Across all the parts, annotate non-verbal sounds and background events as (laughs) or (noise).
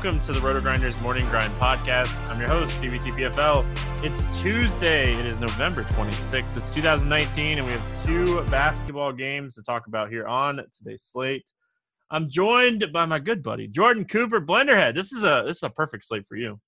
Welcome to the Roto Grinders Morning Grind Podcast. I'm your host, TVTPFL. It's Tuesday. It is November 26th. It's 2019, and we have two basketball games to talk about here on today's slate. I'm joined by my good buddy Jordan Cooper, Blenderhead. This is a this is a perfect slate for you.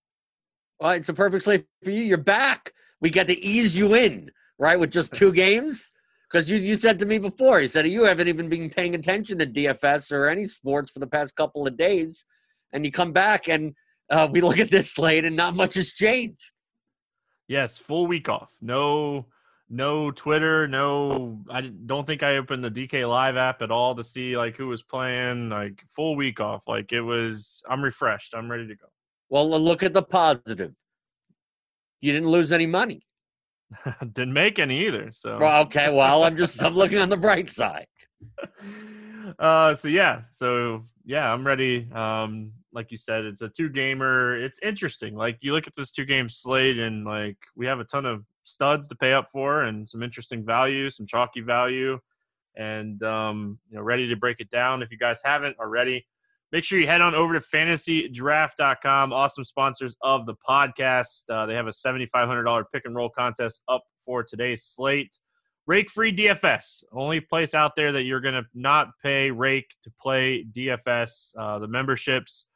Well, it's a perfect slate for you. You're back. We get to ease you in, right, with just two games. Because you, you said to me before, you said you haven't even been paying attention to DFS or any sports for the past couple of days. And you come back and uh, we look at this slate and not much has changed. Yes, full week off. No no Twitter, no I don't think I opened the DK Live app at all to see like who was playing, like full week off. Like it was I'm refreshed. I'm ready to go. Well, look at the positive. You didn't lose any money. (laughs) Didn't make any either. So Well, okay, well, I'm just I'm looking on the bright side. (laughs) uh so yeah so yeah i'm ready um like you said it's a two gamer it's interesting like you look at this two game slate and like we have a ton of studs to pay up for and some interesting value some chalky value and um you know ready to break it down if you guys haven't already make sure you head on over to fantasydraft.com awesome sponsors of the podcast uh, they have a $7500 pick and roll contest up for today's slate Rake free DFS. Only place out there that you're going to not pay Rake to play DFS. Uh, the memberships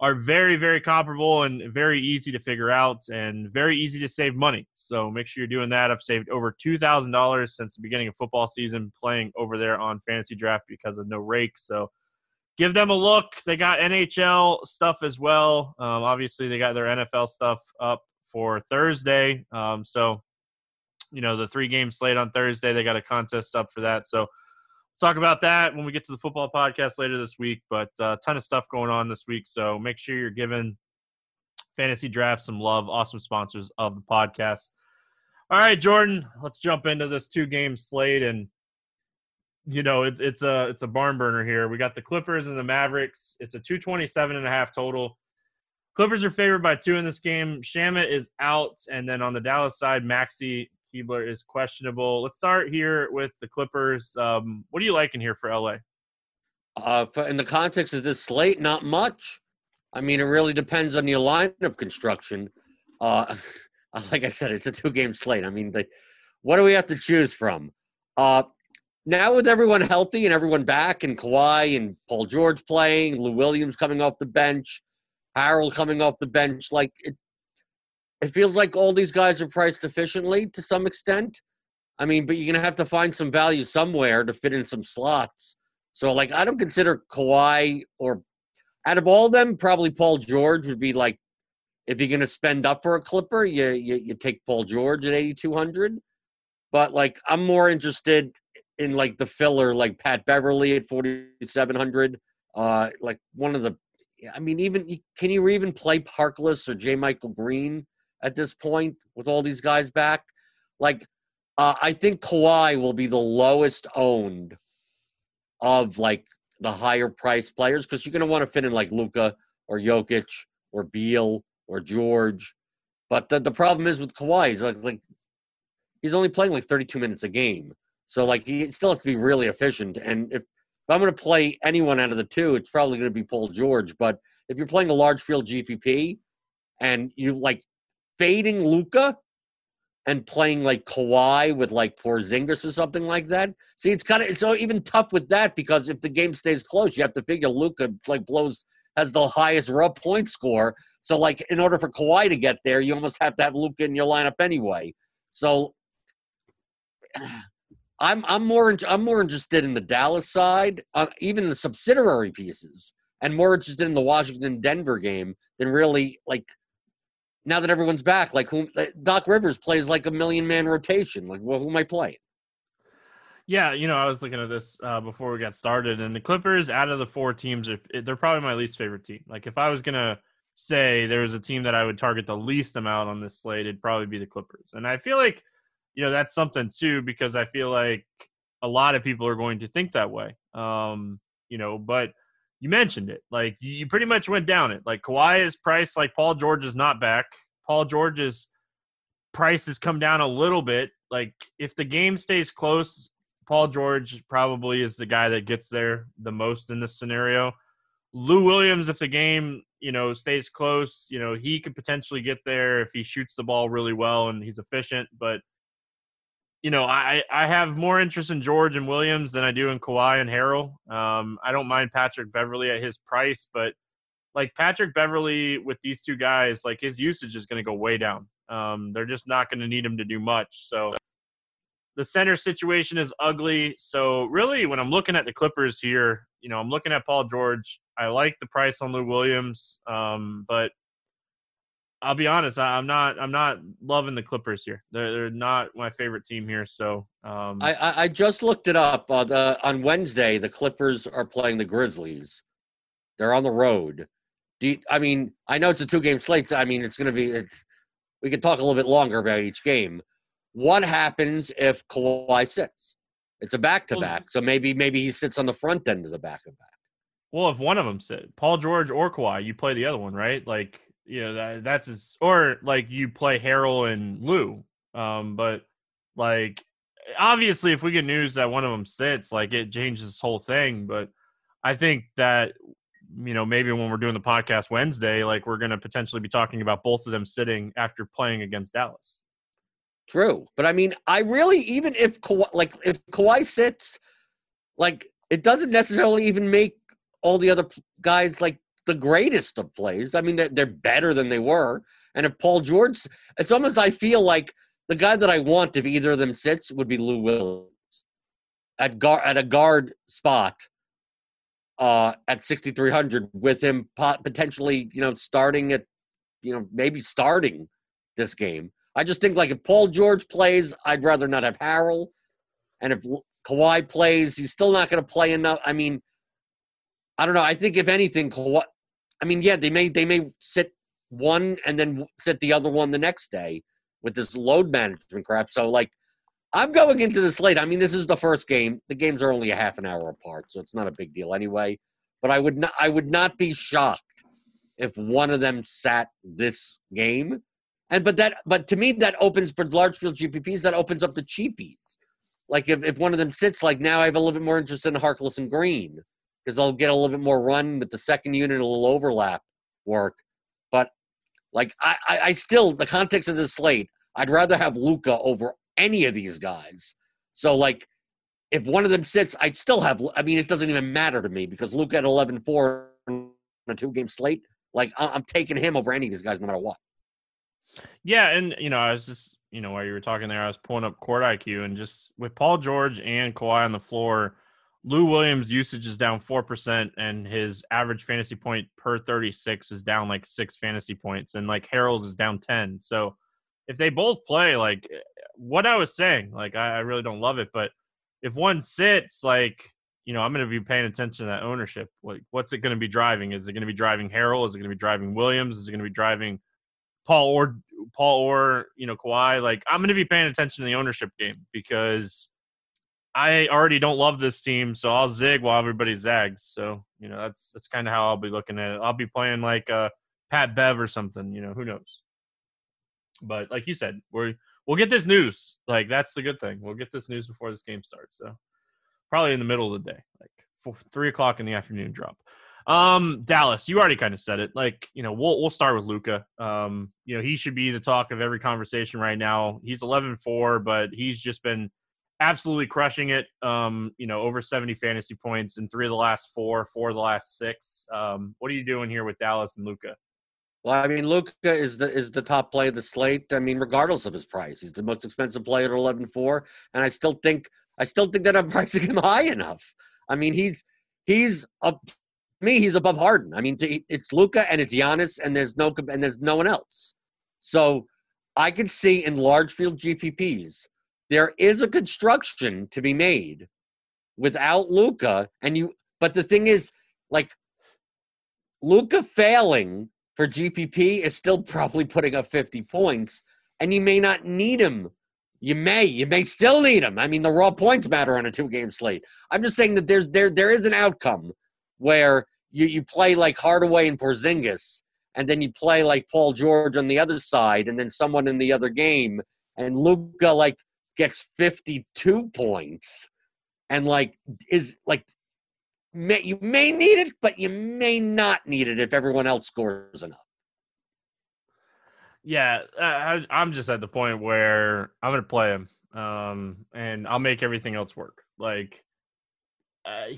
are very, very comparable and very easy to figure out and very easy to save money. So make sure you're doing that. I've saved over $2,000 since the beginning of football season playing over there on Fantasy Draft because of no Rake. So give them a look. They got NHL stuff as well. Um, obviously, they got their NFL stuff up for Thursday. Um, so you know the three game slate on Thursday. They got a contest up for that. So talk about that when we get to the football podcast later this week. But a uh, ton of stuff going on this week. So make sure you're giving fantasy draft some love. Awesome sponsors of the podcast. All right, Jordan, let's jump into this two game slate and you know it's it's a it's a barn burner here. We got the Clippers and the Mavericks. It's a 227 and a half total. Clippers are favored by two in this game. Shamet is out, and then on the Dallas side, Maxi Kleber is questionable. Let's start here with the Clippers. Um, what are you liking here for LA? Uh, in the context of this slate, not much. I mean, it really depends on your lineup construction. Uh, (laughs) like I said, it's a two-game slate. I mean, the, what do we have to choose from? Uh, now with everyone healthy and everyone back, and Kawhi and Paul George playing, Lou Williams coming off the bench, Harrell coming off the bench, like it, it feels like all these guys are priced efficiently to some extent. I mean, but you're gonna have to find some value somewhere to fit in some slots. So, like, I don't consider Kawhi or out of all of them, probably Paul George would be like, if you're gonna spend up for a Clipper, you you, you take Paul George at 8,200. But like, I'm more interested in like the filler, like Pat Beverley at 4,700. Uh, like one of the, I mean, even can you even play Harkless or JaMychal Green? At this point with all these guys back. Like, uh, I think Kawhi will be the lowest owned of like the higher price players because you're going to want to fit in like Luka or Jokic or Beal or George. But the, the problem is with Kawhi, he's like, like he's only playing like 32 minutes a game. So like he still has to be really efficient. And if, if I'm going to play anyone out of the two, it's probably going to be Paul George. But if you're playing a large field GPP and you like fading Luka and playing like Kawhi with like Porzingis or something like that. See, it's kind of it's even tough with that because if the game stays close, you have to figure Luka like blows has the highest raw point score. So like in order for Kawhi to get there, you almost have to have Luka in your lineup anyway. So (sighs) I'm I'm more I'm more interested in the Dallas side, uh, even the subsidiary pieces, and more interested in the Washington Denver game than really like now that everyone's back. Like who Doc Rivers plays like a million man rotation. Like well, who am I playing? Yeah, you know, I was looking at this uh, before we got started, and the Clippers, out of the four teams, are, they're probably my least favorite team. Like, if I was gonna say there was a team that I would target the least amount on this slate, it'd probably be the Clippers. And I feel like, you know, that's something too because I feel like a lot of people are going to think that way. Um, you know, but you mentioned it. Like you pretty much went down it. Like Kawhi is priced like Paul George is not back. Paul George's price has come down a little bit. Like if the game stays close, Paul George probably is the guy that gets there the most in this scenario. Lou Williams, if the game you know stays close, you know he could potentially get there if he shoots the ball really well and he's efficient. But you know, I, I have more interest in George and Williams than I do in Kawhi and Harrell. Um, I don't mind Patrick Beverley at his price, but like Patrick Beverley with these two guys, like his usage is going to go way down. Um, they're just not going to need him to do much. So the center situation is ugly. So really, when I'm looking at the Clippers here, you know, I'm looking at Paul George. I like the price on Lou Williams, um, but I'll be honest. I, am not. I'm not loving the Clippers here. They're they're not my favorite team here. So um, I, I, I just looked it up. Uh, the, on Wednesday, the Clippers are playing the Grizzlies. They're on the road. Do you, I mean I know it's a two game slate. I mean it's going to be. It's, we could talk a little bit longer about each game. What happens if Kawhi sits? It's a back to back, so maybe maybe he sits on the front end of the back to back. Well, if one of them sit, Paul George or Kawhi, you play the other one, right? Like you know that that's his, or like you play Harrell and Lou. Um, but like obviously, if we get news that one of them sits, like it changes this whole thing. But I think that you know maybe when we're doing the podcast Wednesday, like we're going to potentially be talking about both of them sitting after playing against Dallas. True, but I mean, I really even if Kawhi, like if Kawhi sits, like it doesn't necessarily even make all the other guys like the greatest of plays. I mean, they're, they're better than they were. And if Paul George, it's almost I feel like the guy that I want if either of them sits would be Lou Williams at guard at a guard spot uh, at 6300 with him potentially you know starting at you know maybe starting this game. I just think like if Paul George plays, I'd rather not have Harrell, and if Kawhi plays, he's still not going to play enough. I mean, I don't know. I think if anything, Kawhi, I mean, yeah, they may they may sit one and then sit the other one the next day with this load management crap. So like I'm going into this late. I mean, this is the first game. The games are only a half an hour apart, so it's not a big deal anyway. But I would not I would not be shocked if one of them sat this game. And but that but to me that opens for large field GPPs, that opens up the cheapies. Like if, if one of them sits, like now I have a little bit more interest in Harkless and Green because they'll get a little bit more run with the second unit, a little overlap work. But like I, I, I still the context of this slate, I'd rather have Luka over any of these guys. So like if one of them sits, I'd still have I mean it doesn't even matter to me because Luka at 11-4 on a two game slate, like I'm taking him over any of these guys no matter what. Yeah, and you know, I was just you know, while you were talking there, I was pulling up court IQ and just with Paul George and Kawhi on the floor, Lou Williams' usage is down 4%, and his average fantasy point per 36 is down like six fantasy points, and like Harrell's is down 10. So if they both play, like eh, what I was saying, like I, I really don't love it, but if one sits, like, you know, I'm going to be paying attention to that ownership. Like, what's it going to be driving? Is it going to be driving Harrell? Is it going to be driving Williams? Is it going to be driving Paul or Paul or you know Kawhi? Like, I'm going to be paying attention to the ownership game because I already don't love this team, so I'll zig while everybody zags. So you know that's that's kind of how I'll be looking at it. I'll be playing like uh, Pat Bev or something. You know who knows. But like you said, we're we'll get this news. Like that's the good thing. We'll get this news before this game starts. So probably in the middle of the day, like four, three o'clock in the afternoon drop. Um, Dallas, you already kind of said it. Like, you know, we'll we'll start with Luka. Um, you know, he should be the talk of every conversation right now. He's 11-4, but he's just been absolutely crushing it. Um, you know, over 70 fantasy points in three of the last four, four of the last six. Um, what are you doing here with Dallas and Luka? Well, I mean, Luka is the is the top play of the slate. I mean, regardless of his price, he's the most expensive player at 11-4, and I still think I still think that I'm (laughs) pricing him high enough. I mean, he's he's up me, he's above Harden. I mean, it's Luka and it's Giannis, and there's no and there's no one else. So I can see in large field GPPs there is a construction to be made without Luka. and you. But the thing is, like Luka failing for GPP is still probably putting up 50 points, and you may not need him. You may, you may still need him. I mean, the raw points matter on a two-game slate. I'm just saying that there's there there is an outcome where you, you play like Hardaway and Porzingis, and then you play like Paul George on the other side, and then someone in the other game, and Luka like gets 52 points, and like is like may, you may need it, but you may not need it if everyone else scores enough. Yeah, I, I'm just at the point where I'm to play him, um, and I'll make everything else work. Like, uh,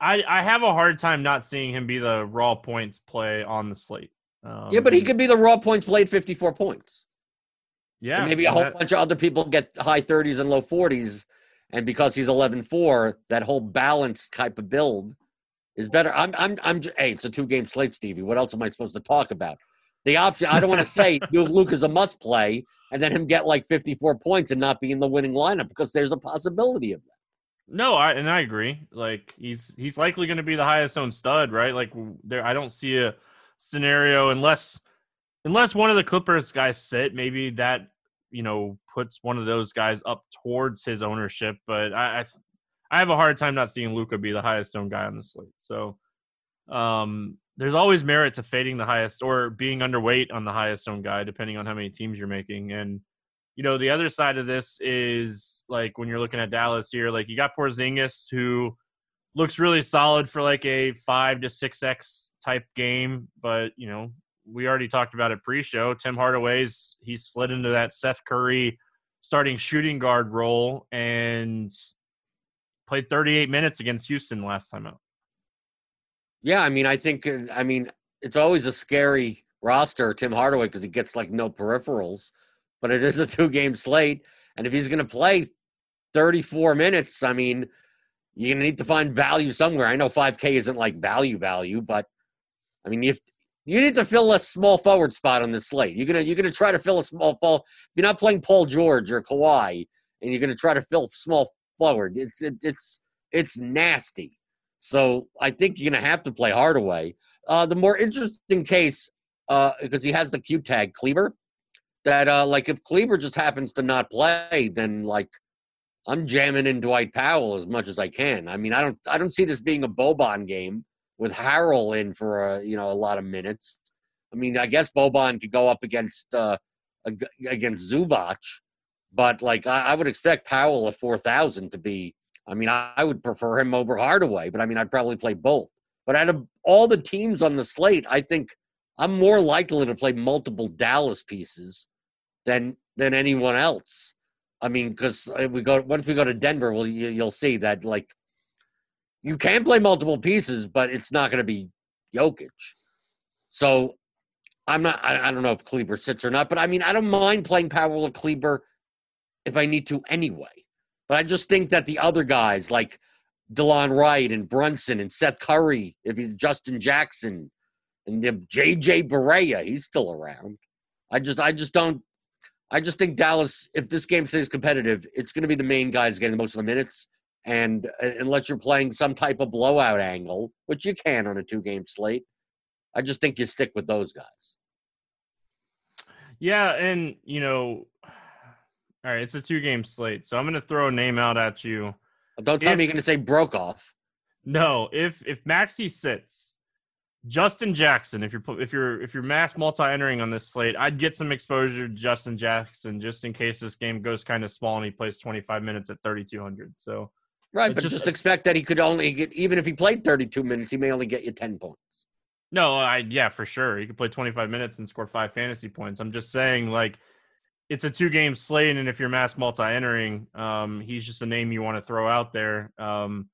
I I have a hard time not seeing him be the raw points play on the slate. Um, yeah, but he could be the raw points played 54 points. Yeah. And maybe a whole that, bunch of other people get high 30s and low 40s. And because he's 11 4, that whole balanced type of build is better. I'm, I'm, I'm, hey, it's a two game slate, Stevie. What else am I supposed to talk about? The option, I don't want to say (laughs) Luke is a must play and then him get like 54 points and not be in the winning lineup because there's a possibility of that. No, I and I agree. Like he's he's likely going to be the highest owned stud, right? Like there, I don't see a scenario unless unless one of the Clippers guys sit. Maybe that you know puts one of those guys up towards his ownership. But I I, I have a hard time not seeing Luka be the highest owned guy on the slate. So um, there's always merit to fading the highest or being underweight on the highest owned guy, depending on how many teams you're making and you know, the other side of this is like when you're looking at Dallas here, like you got Porzingis who looks really solid for like a five to six X type game, but you know, we already talked about it pre-show. Tim Hardaway's he slid into that Seth Curry starting shooting guard role and played 38 minutes against Houston last time out. Yeah, I mean, I think uh, I mean it's always a scary roster, Tim Hardaway, because he gets like no peripherals but it is a (laughs) two game slate. And if he's going to play 34 minutes, I mean, you're going to need to find value somewhere. I know 5K isn't like value value, but I mean, if you need to fill a small forward spot on this slate, you're gonna you're gonna try to fill a small fall. If you're not playing Paul George or Kawhi, and you're gonna try to fill small forward, it's it, it's it's nasty. So I think you're gonna have to play Hardaway. Uh, the more interesting case, uh, because he has the Q tag, Kleber that uh like if Kleber just happens to not play, then like I'm jamming in Dwight Powell as much as I can. I mean, I don't I don't see this being a Boban game with Harrell in for a you know a lot of minutes. I mean, I guess Boban could go up against uh against Zubac, but like I, I would expect Powell at four thousand to be. I mean, I, I would prefer him over Hardaway, but I mean, I'd probably play both. But out of all the teams on the slate, I think I'm more likely to play multiple Dallas pieces than than anyone else. I mean, because we go once we go to Denver, well, you, you'll see that like you can play multiple pieces, but it's not going to be Jokic. So I'm not. I, I, don't know if Kleber sits or not, but I mean, I don't mind playing Powell or Kleber if I need to anyway. But I just think that the other guys like Delon Wright and Brunson and Seth Curry, if he's Justin Jackson and the JJ Barea, he's still around. I just, I just don't. I just think Dallas, if this game stays competitive, it's going to be the main guys getting most of the minutes. And uh, unless you're playing some type of blowout angle, which you can on a two game slate, I just think you stick with those guys. Yeah. And, you know, all right, it's a two game slate. So I'm going to throw a name out at you. Don't tell If- me you're going to say broke off. No, if if Maxi sits, Justin Jackson, if you're if you're if you're mass multi entering on this slate, I'd get some exposure to Justin Jackson just in case this game goes kind of small and he plays 25 minutes at 3200. So Right, It's but just- just, expect that he could only get, even if he played 32 minutes, he may only get you 10 points. no, I yeah for sure he could play 25 minutes and score five fantasy points. I'm just saying like it's a two game slate, and if you're mass multi entering, um, he's just a name you want to throw out there. Um,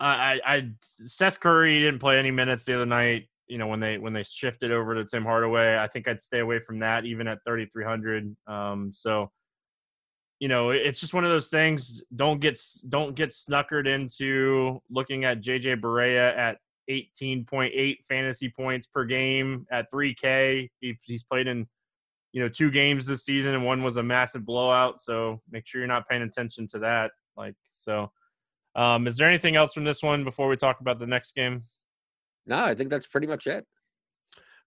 I, I, I Seth Curry didn't play any minutes the other night. You know when they when they shifted over to Tim Hardaway, I think I'd stay away from that even at 3,300. Um, so you know it's just one of those things. Don't get don't get snuckered into looking at JJ Barea at 18.8 fantasy points per game at 3K. He, he's played in you know two games this season and one was a massive blowout. So make sure you're not paying attention to that. Like so. Um, is there anything else from this one before we talk about the next game? No, I think that's pretty much it.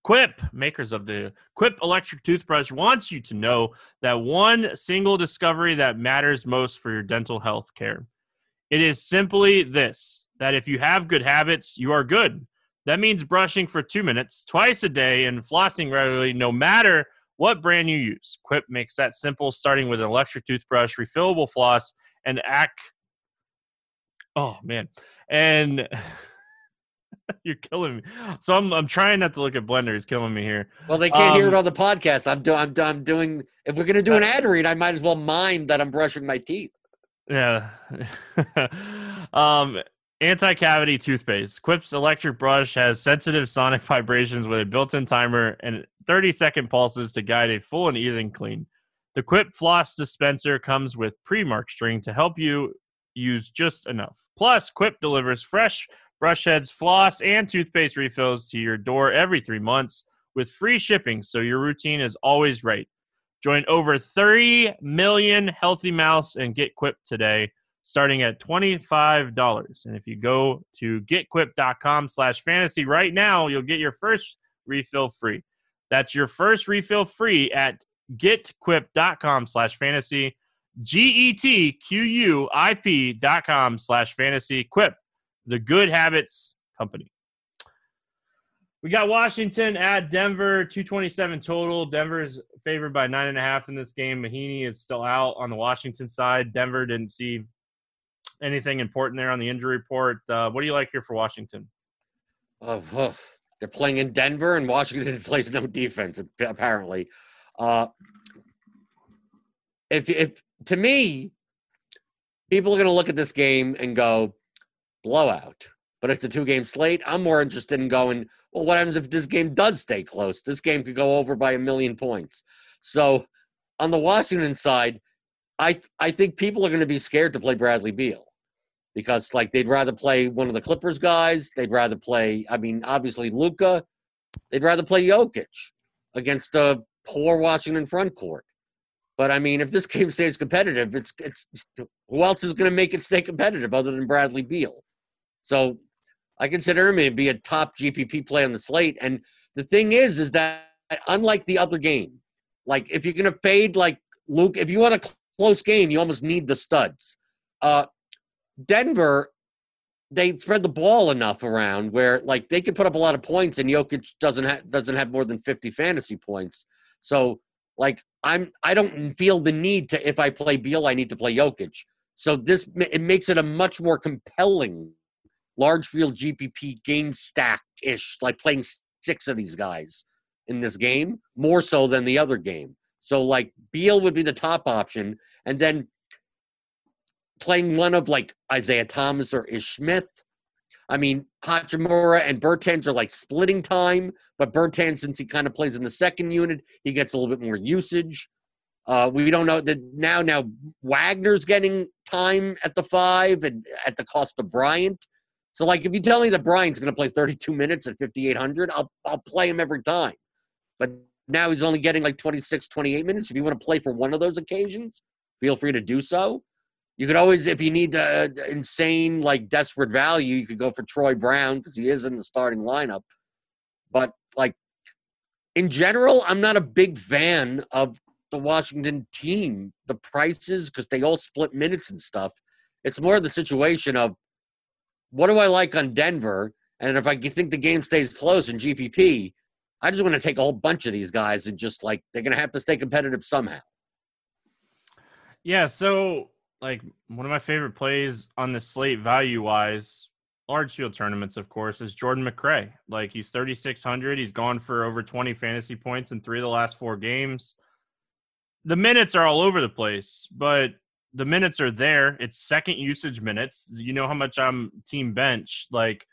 Quip, makers of the Quip electric toothbrush, wants you to know that one single discovery that matters most for your dental health care. It is simply this that if you have good habits, you are good. That means brushing for two minutes twice a day and flossing regularly, no matter what brand you use. Quip makes that simple, starting with an electric toothbrush, refillable floss, and act. Oh, man. And. (laughs) (laughs) You're killing me. So I'm I'm trying not to look at Blender. He's killing me here. Well, they can't hear it Um, on the podcast. I'm, do- I'm, I'm doing, if we're going to do an ad read, I might as well mime that I'm brushing my teeth. Yeah. (laughs) um, anti-cavity toothpaste. Quip's electric brush has sensitive sonic (laughs) vibrations with a built-in timer and 30-second pulses to guide a full and even clean. The Quip floss dispenser comes with pre-mark string to help you use just enough. Plus, Quip delivers fresh brush heads, floss, and toothpaste refills to your door every three months with free shipping, so your routine is always right. Join over 30 million healthy mouths and get Quip today, starting at $25. And if you go to getquip.com slash fantasy right now, you'll get your first refill free. That's your first refill free at getquip.com slash fantasy. G-E-T-Q-U-I-P dot com slash fantasy. Quip, the good habits company. We got Washington at Denver, 227 total. Denver's favored by nine and a half in this game. Mahinmi is still out on the Washington side. Denver didn't see anything important there on the injury report. Uh, what do you like here for Washington? Oh, oh, they're playing in Denver, and Washington (laughs) plays no defense apparently. Uh, if if to me, people are going to look at this game and go blowout, but it's a two game slate. I'm more interested in going. Well, what happens if this game does stay close? This game could go over by a million points. So, on the Washington side, I I think people are going to be scared to play Bradley Beal because like they'd rather play one of the Clippers guys. They'd rather play. I mean, obviously Luka. They'd rather play Jokic against a poor Washington front court. But I mean, if this (laughs) game stays competitive, it's it's who else is going to make it stay competitive other than Bradley Beal? So I consider him to be a top GPP play on the slate. And the thing is, is that unlike the other game, like if you're going to fade like Luke, if you want a close game, you almost need the studs. Uh, Denver, they spread the ball enough around where like they could put up a lot of points, and Jokic doesn't ha- doesn't have more than 50 fantasy points. So like I'm I don't feel the need to if I play Beal, I need to play Jokic. So this it makes it a much more compelling large field GPP game stacked ish, like playing six of these guys in this game more so than the other game. So like Beal would be the top option, and then playing one of like Isaiah Thomas or Ish Smith. I mean, Hachimura and Bertans are like splitting time, but Bertans, since he kind of plays in the second unit, he gets a little bit more usage. Uh, we don't know that now. Now Wagner's getting time at the five and at the cost of Bryant. So, like, if you tell me that Bryant's going to play 32 minutes at 5,800, I'll I'll play him every time. But now he's only getting like 26, 28 minutes. If you want to play for one of those occasions, feel free to do so. You could always, if you need the insane, like desperate value, you could go for Troy Brown because he is in the starting lineup. But like in general, I'm not a big fan of the Washington team. The prices, because they all split minutes and stuff, It's more the situation of what do I like on Denver, and if I think the game stays close in GPP, I just want to take a whole bunch of these guys and just like they're going to have to stay competitive somehow. Yeah, so like one of my favorite plays on the slate value wise, large field tournaments, of course, is Jordan McRae. Like he's 3,600. He's gone for over 20 fantasy points in three of the last four games. The minutes are all over the place, but the minutes are there. It's second usage minutes. You know how much I'm team bench. Like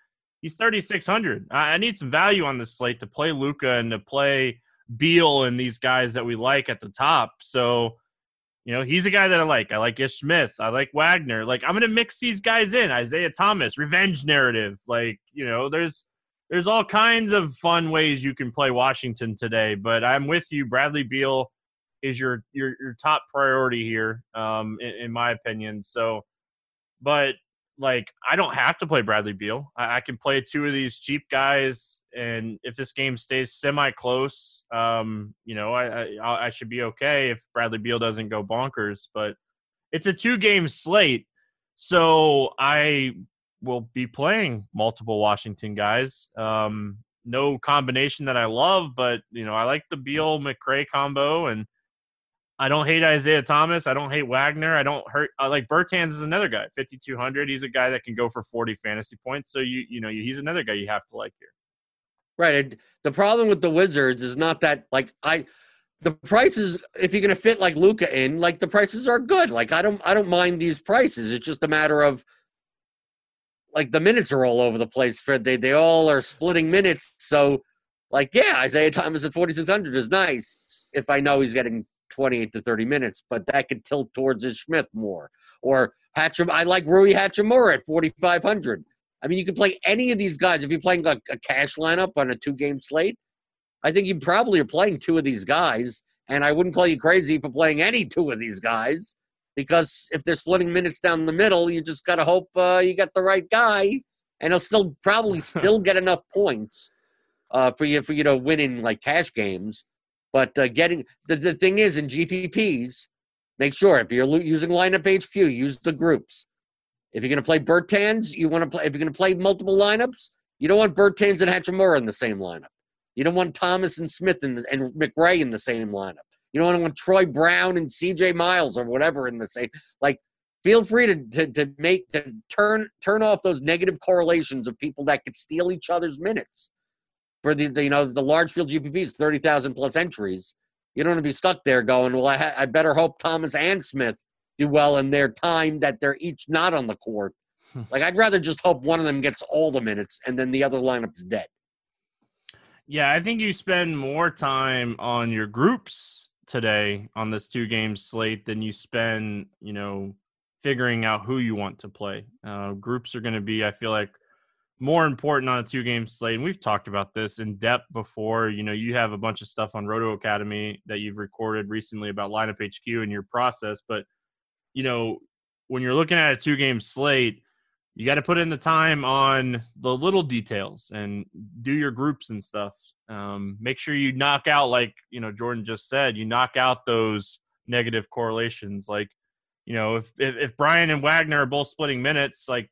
he's 3,600. I, I need some value on this slate to play Luka and to play Beal and these guys that we like at the top. So, you know, he's a guy that I like. I like Ish Smith. I like Wagner. Like I'm gonna mix these guys in. Isaiah Thomas, revenge narrative. Like, you know, there's there's all kinds of fun ways you can play Washington today. But I'm with you. Bradley Beal is your your your top priority here, um, in, in my opinion. So but like I don't have to play Bradley Beal. I, I, can play two of these cheap guys, and if this game stays semi close, um, you know, I, I, I should be okay if Bradley Beal doesn't go bonkers. But it's a two game slate, so I will be playing multiple Washington guys. Um, no combination that I love, but you know, I like the Beal McRae combo and I don't hate Isaiah Thomas. I don't hate Wagner. I don't hurt. I like Bertans is another guy, 5200. He's a guy that can go for 40 fantasy points. So you you know he's another guy you have to like here. Right. And the problem with the Wizards is not that like I the prices if you're going to fit like Luka in, like the prices are good. Like I don't I don't mind these prices. It's just a matter of like the minutes are all over the place. Fred, they they all are splitting minutes. So like yeah, Isaiah Thomas at 4600 is nice if I know he's getting 28 to 30 minutes, but that could tilt towards Ish Smith more. Or Hatcham, I like Rui Hachimura at 4,500. I mean, you can play any of these guys. If you're playing a, a cash lineup on a two game slate, I think you probably are playing two of these guys. And I wouldn't call you crazy for playing any two of these guys because if they're splitting minutes down the middle, you just got to hope uh, you got the right guy. And he'll still probably (laughs) still get enough points uh, for you for you to win in like cash games. But uh, getting the, the thing is in GPPs, make sure if you're using lineup HQ, use the groups. If you're going to play Bertans, you want to play. If you're going to play multiple lineups, you don't want Bertans and Hachimura in the same lineup. You don't want Thomas and Smith and, and McRae in the same lineup. You don't want Troy Brown and C.J. Miles or whatever in the same. Like, feel free to, to to make to turn turn off those negative correlations of people that could steal each other's minutes for the, the you know the large field GPPs, thirty thousand plus entries. You don't want to be stuck there going, well, I, ha- I better hope Thomas and Smith do well in their time that they're each not on the court. Hmm. like I'd rather just hope one of them gets all the minutes and then the other lineup's dead. Yeah, I think you spend more time on your groups today on this two game slate than you spend, you know, figuring out who you want to play. Uh, groups are going to be, I feel like, more important on a two game slate. And we've talked about this in depth before. You know, you have a bunch of stuff on Roto Academy that you've recorded recently about lineup HQ and your process. But, you know, when you're looking at a two game slate, you got to put in the time on the little details and do your groups and stuff. Um, make sure you knock out, like, you know, Jordan just said, you knock out those negative correlations. Like, you know, if, if, if Bryant and Wagner are both splitting minutes, like,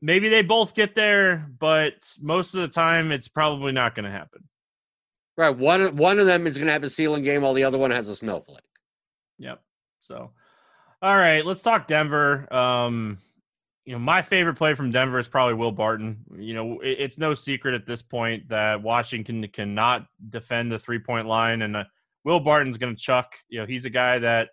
maybe they both get there, but most of the time it's probably not going to happen. Right. One one of them is going to have a ceiling game, while the other one has a snowflake. Yep. So, all right, let's talk Denver. Um, you know, my favorite play from Denver is probably Will Barton. You know, it, it's no secret at this point that Washington cannot defend the three point line, and uh, Will Barton's going to chuck. You know, he's a guy that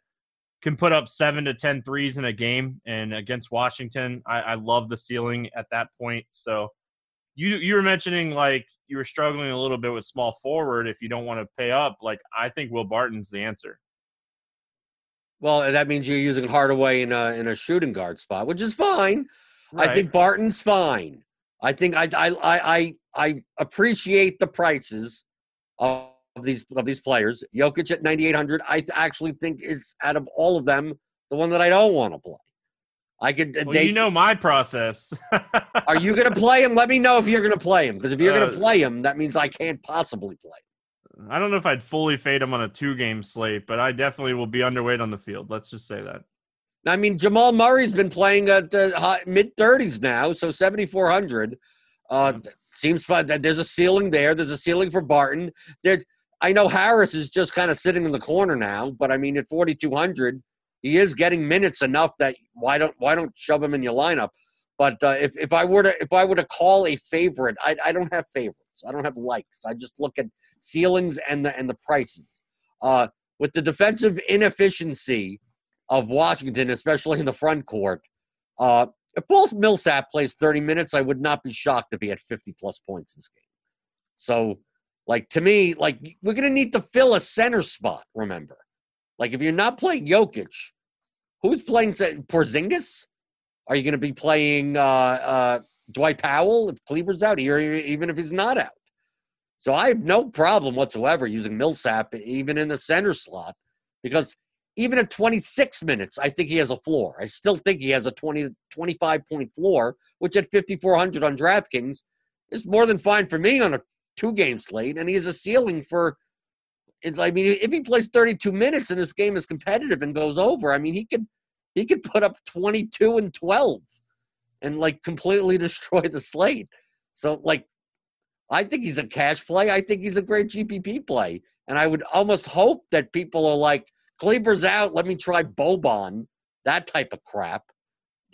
can put up seven to ten threes in a game. And against Washington, I, I love the ceiling at that point. So you you were mentioning like you were struggling a little bit with small forward if you don't want to pay up. Like I think Will Barton's the answer. Well, that means you're using Hardaway in a in a shooting guard spot, which is fine. Right. I think Barton's fine. I think I I I I appreciate the prices of of these of these players. Jokic at 9800, I actually think is out of all of them the one that I don't want to play. I could. Uh, well, you know my process. (laughs) are you going to play him? Let me know if you're going to play him because if you're uh, going to play him, that means I can't possibly play. I don't know if I'd fully fade him on a two game slate, but I definitely will be underweight on the field. Let's just say that. I mean, Jamal Murray's been playing at the mid 30s now, so 7,400. Uh, seems fun. That there's a ceiling there. There's a ceiling for Barton. There, I know Harris is just kind of sitting in the corner now, but I mean, at 4,200, he is getting minutes enough that why don't why don't shove him in your lineup? But uh, if if I were to if I were to call a favorite, I, I don't have favorites. I don't have likes. I just look at ceilings and the and the prices. Uh, with the defensive inefficiency of Washington, especially in the front court, uh, if Paul Millsap plays 30 minutes, I would not be shocked if he had 50 plus points this game. So, like to me, like we're gonna need to fill a center spot. Remember, like if you're not playing Jokic, who's playing Porzingis? Are you gonna be playing uh, uh, Dwight Powell if Kleber's out, here, even if he's not out? So I have no problem whatsoever using Millsap even in the center slot because even at 26 minutes, I think he has a floor. I still think he has a 20 25 point floor, which at 5400 on DraftKings is more than fine for me on a two games slate, and he has a ceiling for. I mean, if he plays 32 minutes and this game is competitive and goes over, I mean, he could he could put up 22 and 12 and like completely (laughs) destroy the slate. So like I think he's a cash play. I think he's a great GPP play. And I would almost hope that people are like, Kleber's out. Let me try Boban, that type of crap.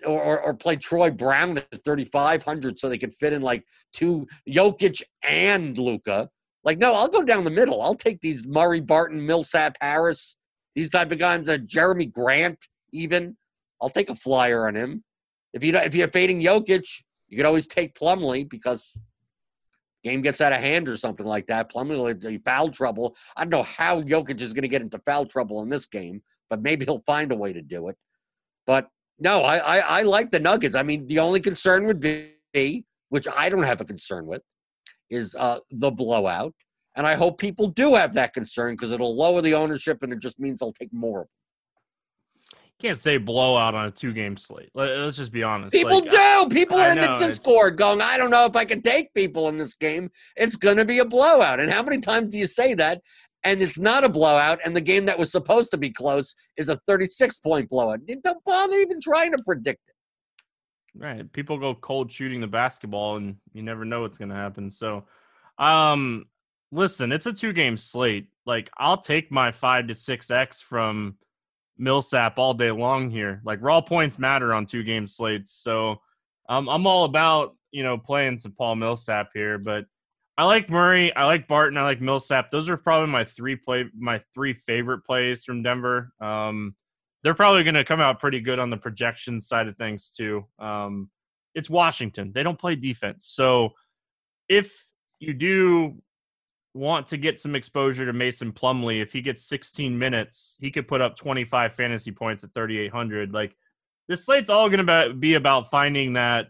Or, or, play Troy Brown at 3,500 so they could fit in like two Jokic and Luka. Like, no, I'll go down the middle. I'll take these Murray, Barton, Millsap, Harris, these type of guys, uh, Jerami Grant, even. I'll take a flyer on him. If you if you're fading Jokic, you could always take Plumlee because game gets out of hand or something like that, Plumlee will be foul trouble. I don't know how Jokic is going to get into foul trouble in this game, but maybe he'll find a way to do it. But no, I, I, I like the Nuggets. I mean, the only concern would be, which I don't have a concern with, is uh, the blowout. And I hope people do have that concern because it'll lower the ownership and it just means I'll take more of them can't say blowout on a two game slate. Let, us just be honest. People like, do. People are in the Discord going, I don't know if I can take people in this game. It's going to be a blowout. And how many times do you say that? And it's not a blowout. And the game that was supposed to be close is a 36 point blowout. Don't bother even trying to predict it. Right. People go cold shooting the basketball, and you never know what's going to happen. So, um, listen, it's a two game slate. Like, I'll take my five to six X from Millsap all day long here. Like raw points matter on two game slates. So um, I'm all about, you know, playing some Paul Millsap here, but I like Murray, I like Barton, I like Millsap. Those are probably my three play my three favorite plays from Denver. Um, they're probably going to come out pretty good on the projection side of things too. Um, it's Washington. They don't play defense. So if you do want to get some exposure to Mason Plumlee, if he gets 16 minutes, he could put up 25 fantasy points at 3,800. Like this slate's all going to be about finding that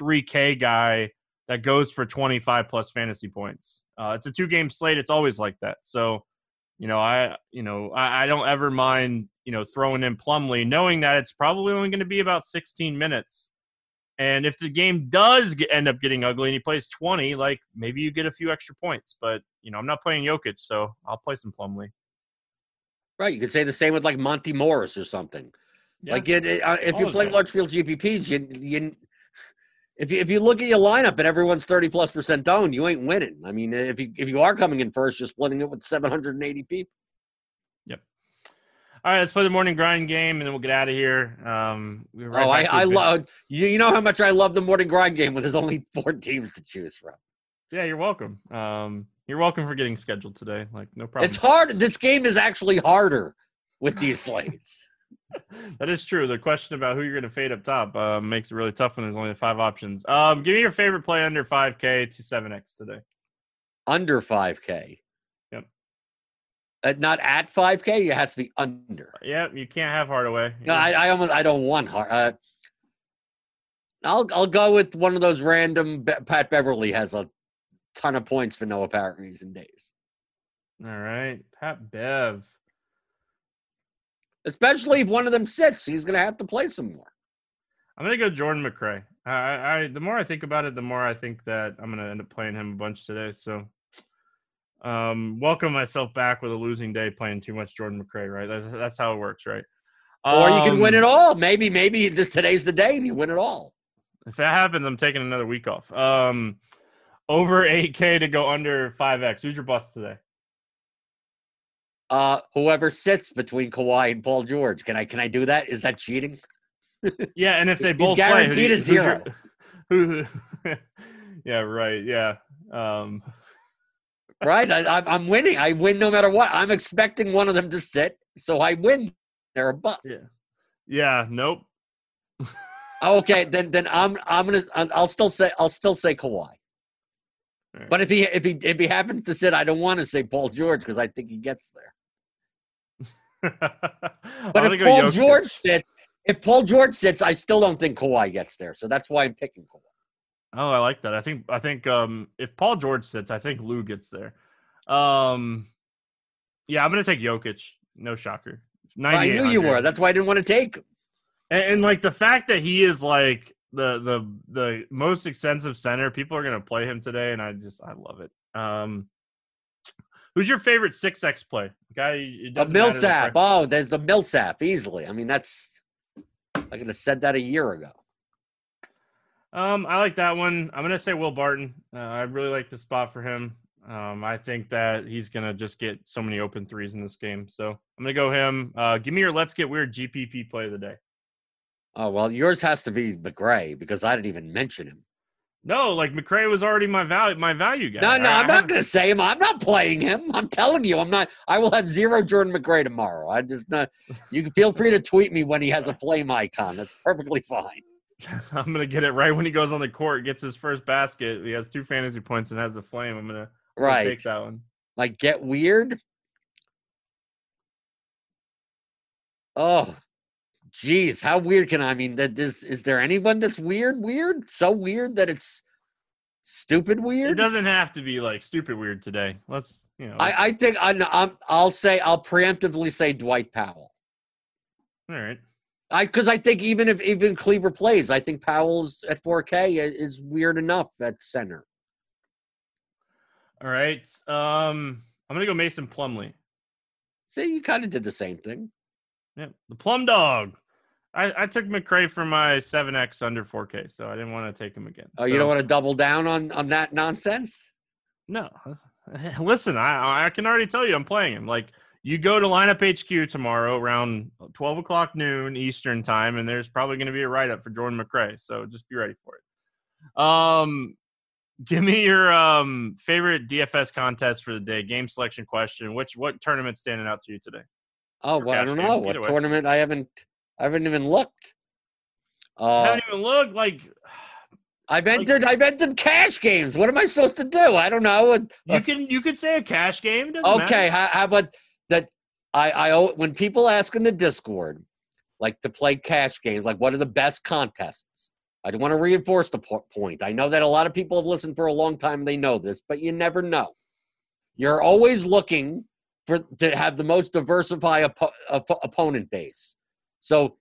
3K guy that goes for 25 plus fantasy points. Uh, it's a two game slate. It's always like that. So, you know, I, you know, I, I don't ever mind, you know, throwing in Plumlee, knowing that it's probably only going to be about 16 minutes. And if the game does get, end up getting ugly and he plays 20, like maybe you get a few extra points. But, you know, I'm not playing Jokic, so I'll play some Plumlee. Right. You could say the same with like Monte Morris or something. Yeah. Like it, it, uh, if you're playing large field GPPs, you, you, if you if you look at your lineup and everyone's 30 plus percent owned, you ain't winning. I mean, if you if you are coming in first, you're splitting it with 780 people. Yep. All right, let's play the morning grind game, and then we'll get out of here. Um, right oh, I, I love you. You know how much I love the morning grind game when there's only four teams to choose from. Yeah, you're welcome. Um, you're welcome for getting scheduled today. Like, no problem. It's hard. This game is actually harder with these (laughs) slates. (laughs) that is true. The question about who you're going to fade up top uh, makes it really tough when there's only five options. Um, give me your favorite play under 5K to 7X today. Under 5K. Uh, not at 5K. It has to be under. Yeah, you can't have Hardaway. No, I, I almost I don't want Hard. Uh, I'll I'll go with one of those random. Pat Beverley has a ton of points for no apparent reason days. All right, Pat Bev. Especially if one of them sits, he's going to have to play some more. I'm going to go Jordan McRae. I, I the more I think about it, the more I think that I'm going to end up playing him a bunch today. So um, welcome myself back with a losing day playing too much Jordan McRae, right? That's, that's how it works, right? or you can win Um, it all. Maybe, maybe this today's the day and you win it all. If that happens, I'm taking another week off. Um, over 8K to go under 5X. Who's your bust today? Uh, whoever sits between Kawhi and Paul George, can I can I do that? Is that cheating? Yeah, and if they both play, who do guaranteed a who's your- zero. (laughs) Who, who (laughs) yeah, right. Yeah. Um, Right? I, I'm, I'm winning. I win no matter what. I'm expecting one of them to sit, so I win. They're a bust. Yeah. yeah. Nope. (laughs) Okay, then then I'm I'm gonna I'll still say I'll still say Kawhi. Right. But if he if he if he happens to sit, I don't want to say Paul George because I think he gets there. But if Paul George sits, if Paul George sits, I still don't think Kawhi gets there. So that's why I'm picking Kawhi. Oh, I like that. I think I think um if Paul George sits, I think Lou gets there. Um yeah, I'm gonna take Jokic. No shocker. I knew you were. That's why I didn't want to take him. and, and like the fact that he is like the the the most expensive center, people are gonna play him today, and I just I love it. Um Who's your favorite six X play? Guy, it A the Millsap. Oh, there's the Millsap easily. I mean, that's I could have said that a year ago. Um, I like that one. I'm gonna say Will Barton. Uh, I really like the spot for him. Um, I think that he's gonna just get so many open threes in this game. So I'm gonna go him. Uh, give me your let's get weird GPP play of the day. Oh well, yours has to be McRae because I didn't even mention him. No, like McRae was already my value my value guy. No, no, I- I'm not going to say him. I'm not playing him. I'm telling you, I'm not. I will have zero Jordan McRae tomorrow. I just not. You can feel free to tweet me when he has a flame icon. That's perfectly fine. (laughs) I'm gonna get it right when he goes on the court, gets his first basket. He has two fantasy points and has the flame. I'm gonna, I'm gonna Right. take that one. Like get weird. Oh, geez, how weird can I, I mean that this is there anyone that's weird? Weird, so weird that it's stupid weird. It doesn't have to be like stupid weird today. Let's you know. I, I think I, I'm. I'll say I'll preemptively say Dwight Powell. all right. I because I think even if even Kleber plays, I think Powell's at 4K is weird enough at center. All right. Um, I'm gonna go Mason Plumlee. See, you kind of did the same thing. Yeah, the Plum Dog. I, I took McRae for my 7X under 4K, so I didn't want to take him again. Oh, you don't want to double down on on that nonsense? No. (laughs) Listen, I I can already tell you I'm playing him. Like you go to lineup HQ tomorrow around 12 o'clock noon Eastern time, and there's probably going to be a write up for Jordan McRae. So just be ready for it. Um, give me your um favorite DFS contest for the day. Game selection question. Which what tournament standing out to you today? Oh, well, I don't game, know either what way. tournament. I haven't. I haven't even looked. I Uh, haven't even looked. Like (sighs) I've like- entered. I've entered cash games. What am I supposed to do? I don't know. Uh, you can you could say a cash game. doesn't Okay, how, how about that? I, I when people ask in the Discord, like to play cash games, like what are the best contests? I want to reinforce the point. I know that a lot of people have listened for a long time; they know this, but you never know. You're always looking for to have the most diversified oppo- oppo- opponent base. So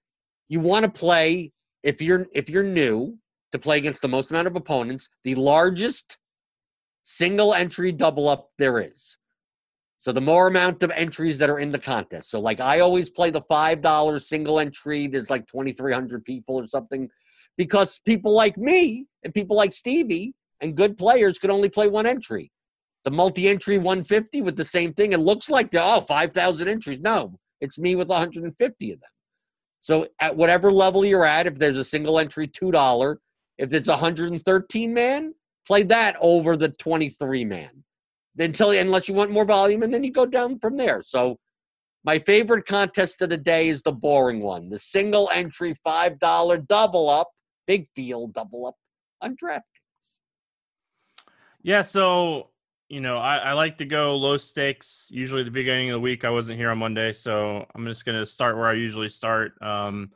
you want to play if you're if you're new to play against the most amount of opponents, the largest single entry double up there is. So the more amount of entries that are in the contest. So like I always play the five dollar single entry. There's like twenty three hundred people or something, because people like me and people like Stevie and good players could only play one entry. The multi entry 150 with the same thing. It looks like the oh 5,000 entries. No, it's me with 150 of them. So at whatever level you're at, if there's a single entry two dollar, if it's 113 man, play that over the 23 man Then until unless you want more volume, and then you go down from there. So my favorite contest of the day is the boring one, the single entry five dollar double up, big field double up on DraftKings. Yeah, so you know, I, I like to go low stakes. Usually, the beginning of the week, I wasn't here on Monday, so I'm just gonna start where I usually start. Um,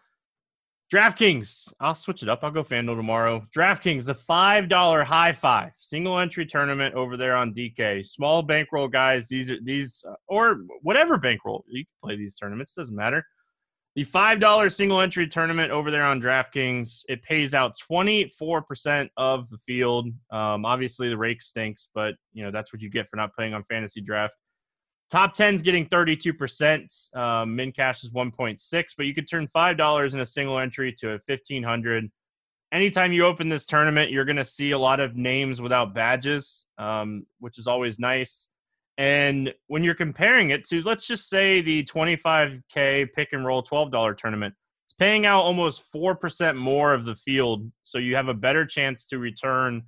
DraftKings, I'll switch it up. I'll go FanDuel tomorrow. DraftKings, the five dollar high five single entry tournament over there on DK. Small bankroll guys. These are these or whatever bankroll you can play these tournaments. Doesn't matter. The five dollar single entry tournament over there on DraftKings, it pays out twenty four percent of the field. Um, obviously, the rake stinks, but you know that's what you get for not playing on fantasy draft. Top 10's getting 32%. Um, min cash is 1.6, but you could turn $5 in a single entry to a 1500 Anytime you open this tournament, you're going to see a lot of names without badges, um, which is always nice. And when you're comparing it to, let's just say the 25K pick and roll $12 tournament, it's paying out almost 4% more of the field. So you have a better chance to return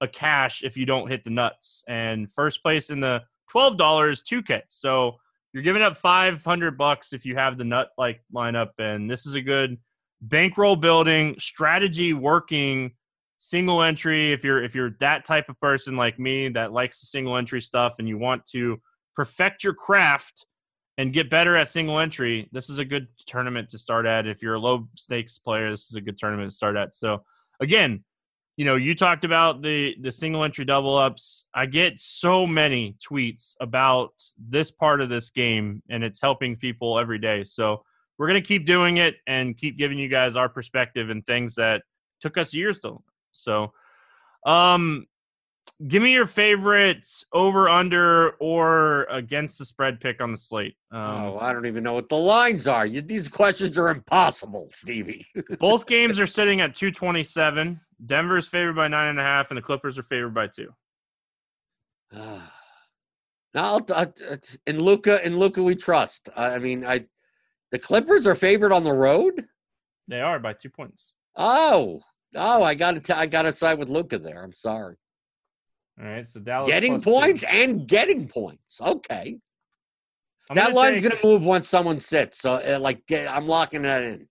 a cash if you don't hit the nuts. And first place in the $12, 2K. So you're giving up 500 bucks if you have the nut like lineup. And this is a good bankroll building, strategy working single entry if you're if you're that type of person like me that likes the single entry stuff and you want to perfect your craft and get better at single entry this is a good tournament to start at. If you're a low stakes player this is a good tournament to start at. So again you know you talked about the the single entry double ups. I get so many tweets about this part of this game and it's helping people every day. So we're going to keep doing it and keep giving you guys our perspective and things that took us years to so, um, give me your favorites over, under, or against the spread pick on the slate. Um, oh, I don't even know what the lines are. You, these questions are impossible, Stevie. (laughs) both games are sitting at 227. Denver is favored by nine and a half, and the Clippers are favored by two. now, in Luka, in Luka, we trust. I mean, I the Clippers are favored on the road. They are by two points. Oh, Oh, I got to I got to side with Luka there. I'm sorry. All right, so Dallas getting points two. and getting points. Okay, I'm that line's going to move once someone sits. So, uh, like, get, I'm locking that in.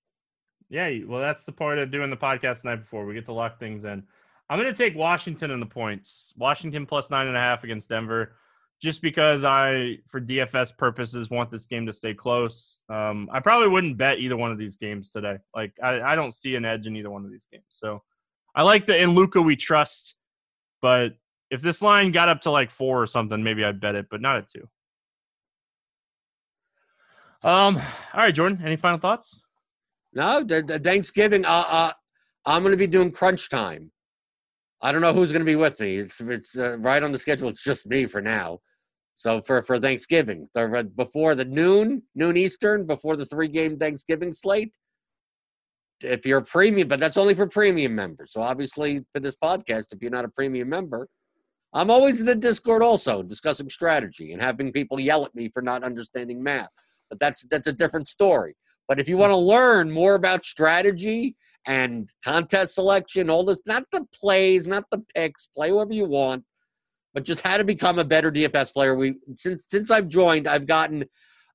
Yeah, well, that's the part of doing the podcast the night before. We get to lock things in. I'm going to take Washington in the points. Washington plus nine and a half against Denver just because I, for DFS purposes, want this game to stay close. Um, I probably wouldn't bet either one of these games today. Like, I, I don't see an edge in either one of these games. So I like the in Luka we trust, but if this line got up to like four or something, maybe I'd bet it, but not at two. Um. All right, Jordan. Any final thoughts? No. The, the Thanksgiving. Uh, uh, I'm going to be doing crunch time. I don't know who's going to be with me. It's it's uh, right on the schedule. It's just me for now. So for for Thanksgiving, uh, before the noon noon Eastern, before the three game Thanksgiving slate. If you're premium, but that's only for premium members. So obviously for this podcast, if you're not a premium member, I'm always in the Discord also discussing strategy and having people yell at me for not understanding math. But that's that's a different story. But if you want to learn more about strategy and contest selection, all this, not the plays, not the picks, play whoever you want, but just how to become a better DFS player. We since since I've joined, I've gotten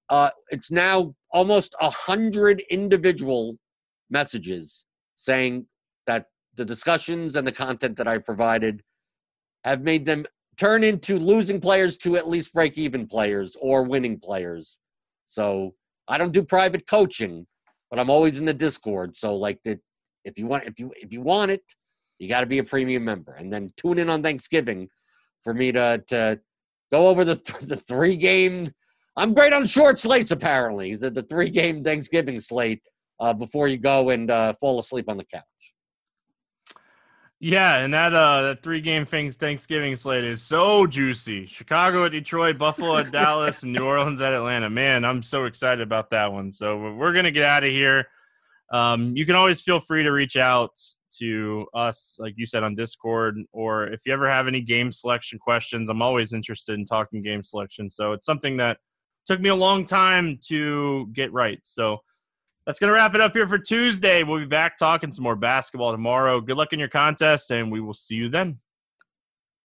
uh, it's now almost a hundred individual messages saying that the discussions and the content that I provided have made them turn into losing players to at least break even players or winning players. So I don't do private coaching, but I'm always in the Discord. So like if you want if you if you want it, you got to be a premium member, and then tune in on Thanksgiving for me to to go over the th- the three game. I'm great on short slates apparently. The the three game Thanksgiving slate uh, before you go and uh, fall asleep on the couch. Yeah, and that uh that three game things Thanksgiving slate is so juicy. Chicago at Detroit, Buffalo at Dallas, and New Orleans at Atlanta. Man, I'm so excited about that one. So we're gonna get out of here. Um, you can always feel free to reach out to us, like you said, on Discord, or if you ever have any game selection questions, I'm always interested in talking game selection. So it's something that took me a long time to get right. So that's going to wrap it up here for Tuesday. We'll be back talking some more basketball tomorrow. Good luck in your contest, and we will see you then.